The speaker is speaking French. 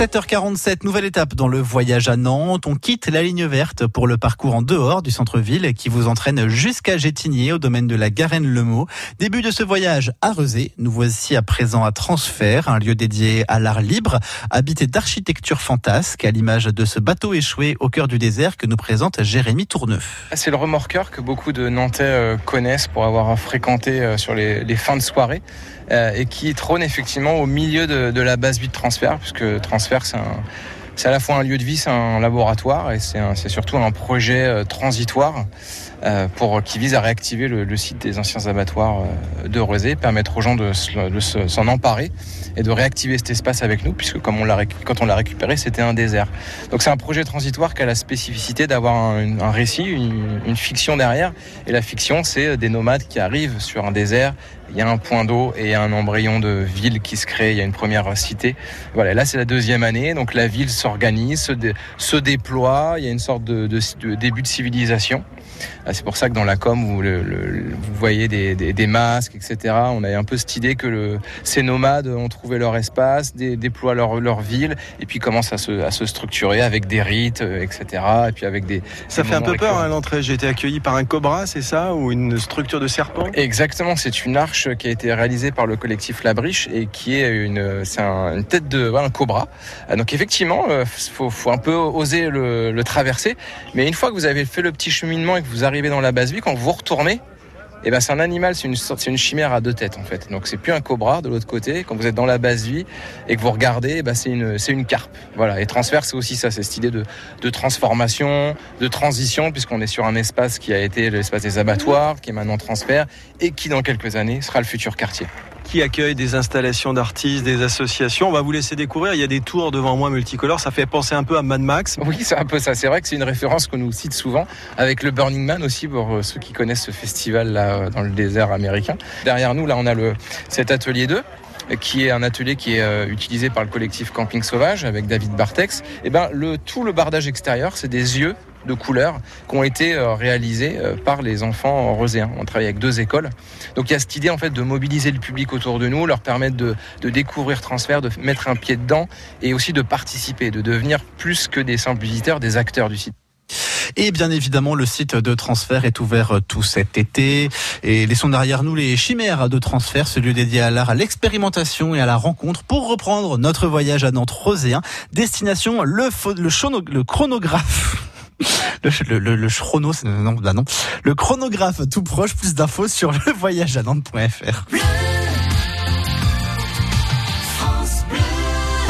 7h47, nouvelle étape dans le voyage à Nantes. On quitte la ligne verte pour le parcours en dehors du centre-ville qui vous entraîne jusqu'à Gétigné au domaine de la Garenne-le-Maux. Début de ce voyage à Rezé. Nous voici à présent à Transfert, un lieu dédié à l'art libre, habité d'architecture fantasque à l'image de ce bateau échoué au cœur du désert que nous présente Jérémy Tourneuf. Ah, c'est le remorqueur que beaucoup de Nantais euh, connaissent pour avoir fréquenté euh, sur les, fins de soirée euh, et qui trône effectivement au milieu de, de la base 8 transfert, puisque transfert c'est à la fois un lieu de vie, c'est un laboratoire et c'est surtout un projet euh, transitoire pour qui vise à réactiver le, le, site des anciens abattoirs euh, de Rosé, permettre aux gens de, de s'en emparer et de réactiver cet espace avec nous, puisque comme on l'a quand on l'a récupéré, c'était un désert. Donc c'est un projet transitoire qui a la spécificité d'avoir un, un, récit, une, une, fiction derrière. Et la fiction, c'est des nomades qui arrivent sur un désert. Il y a un point d'eau et un embryon de ville qui se crée. Il y a une première cité. Voilà, là c'est la deuxième année, donc la ville s'organise, se, se, déploie. Il y a une sorte de, de, de début de civilisation. Ah, c'est pour ça que dans la com, vous, le, le, vous voyez des, des, des, masques, etc. On a un peu cette idée que le, ces nomades ont trouvé leur espace, dé, déploient leur, leur ville, et puis commencent à se, à se structurer avec des rites, euh, etc. Et puis avec des. Ça fait un peu peur à hein, l'entrée. J'ai été accueilli par un cobra, c'est ça, ou une structure de serpent? Exactement. C'est une arche qui a été réalisée par le collectif La Briche et qui est une, c'est un, une tête de un cobra. Ah, donc effectivement, il euh, faut, faut, un peu oser le, le traverser. Mais une fois que vous avez fait le petit cheminement et que vous arrivez dans la base vie, quand vous retournez, eh ben c'est un animal, c'est une sorte, c'est une chimère à deux têtes en fait. Donc c'est plus un cobra de l'autre côté. Quand vous êtes dans la base vie et que vous regardez, eh ben c'est une, une carpe. Voilà. Et transfert, c'est aussi ça, c'est cette idée de, de transformation, de transition, puisqu'on est sur un espace qui a été l'espace des abattoirs, qui est maintenant transfert et qui dans quelques années sera le futur quartier qui accueille des installations d'artistes, des associations. On va vous laisser découvrir. Il y a des tours devant moi multicolores. Ça fait penser un peu à Mad Max. Oui, c'est un peu ça. C'est vrai que c'est une référence qu'on nous cite souvent avec le Burning Man aussi pour ceux qui connaissent ce festival là dans le désert américain. Derrière nous, là, on a le, cet atelier 2 qui est un atelier qui est euh, utilisé par le collectif Camping Sauvage avec David Bartex. Et ben le tout le bardage extérieur, c'est des yeux de couleurs qui ont été euh, réalisés euh, par les enfants roséens. On travaille avec deux écoles. Donc il y a cette idée en fait de mobiliser le public autour de nous, leur permettre de, découvrir transfert, de mettre un pied dedans et aussi de participer, de devenir plus que des simples visiteurs, des acteurs du site. Et bien évidemment, le site de transfert est ouvert tout cet été. Et laissons derrière nous les chimères de transfert, ce lieu dédié à l'art, à l'expérimentation et à la rencontre pour reprendre notre voyage à Nantes roséen. Destination le, chono, le chronographe. Le, le, le, chrono, non. Le chronographe tout proche, plus d'infos sur le voyage à Nantes.fr.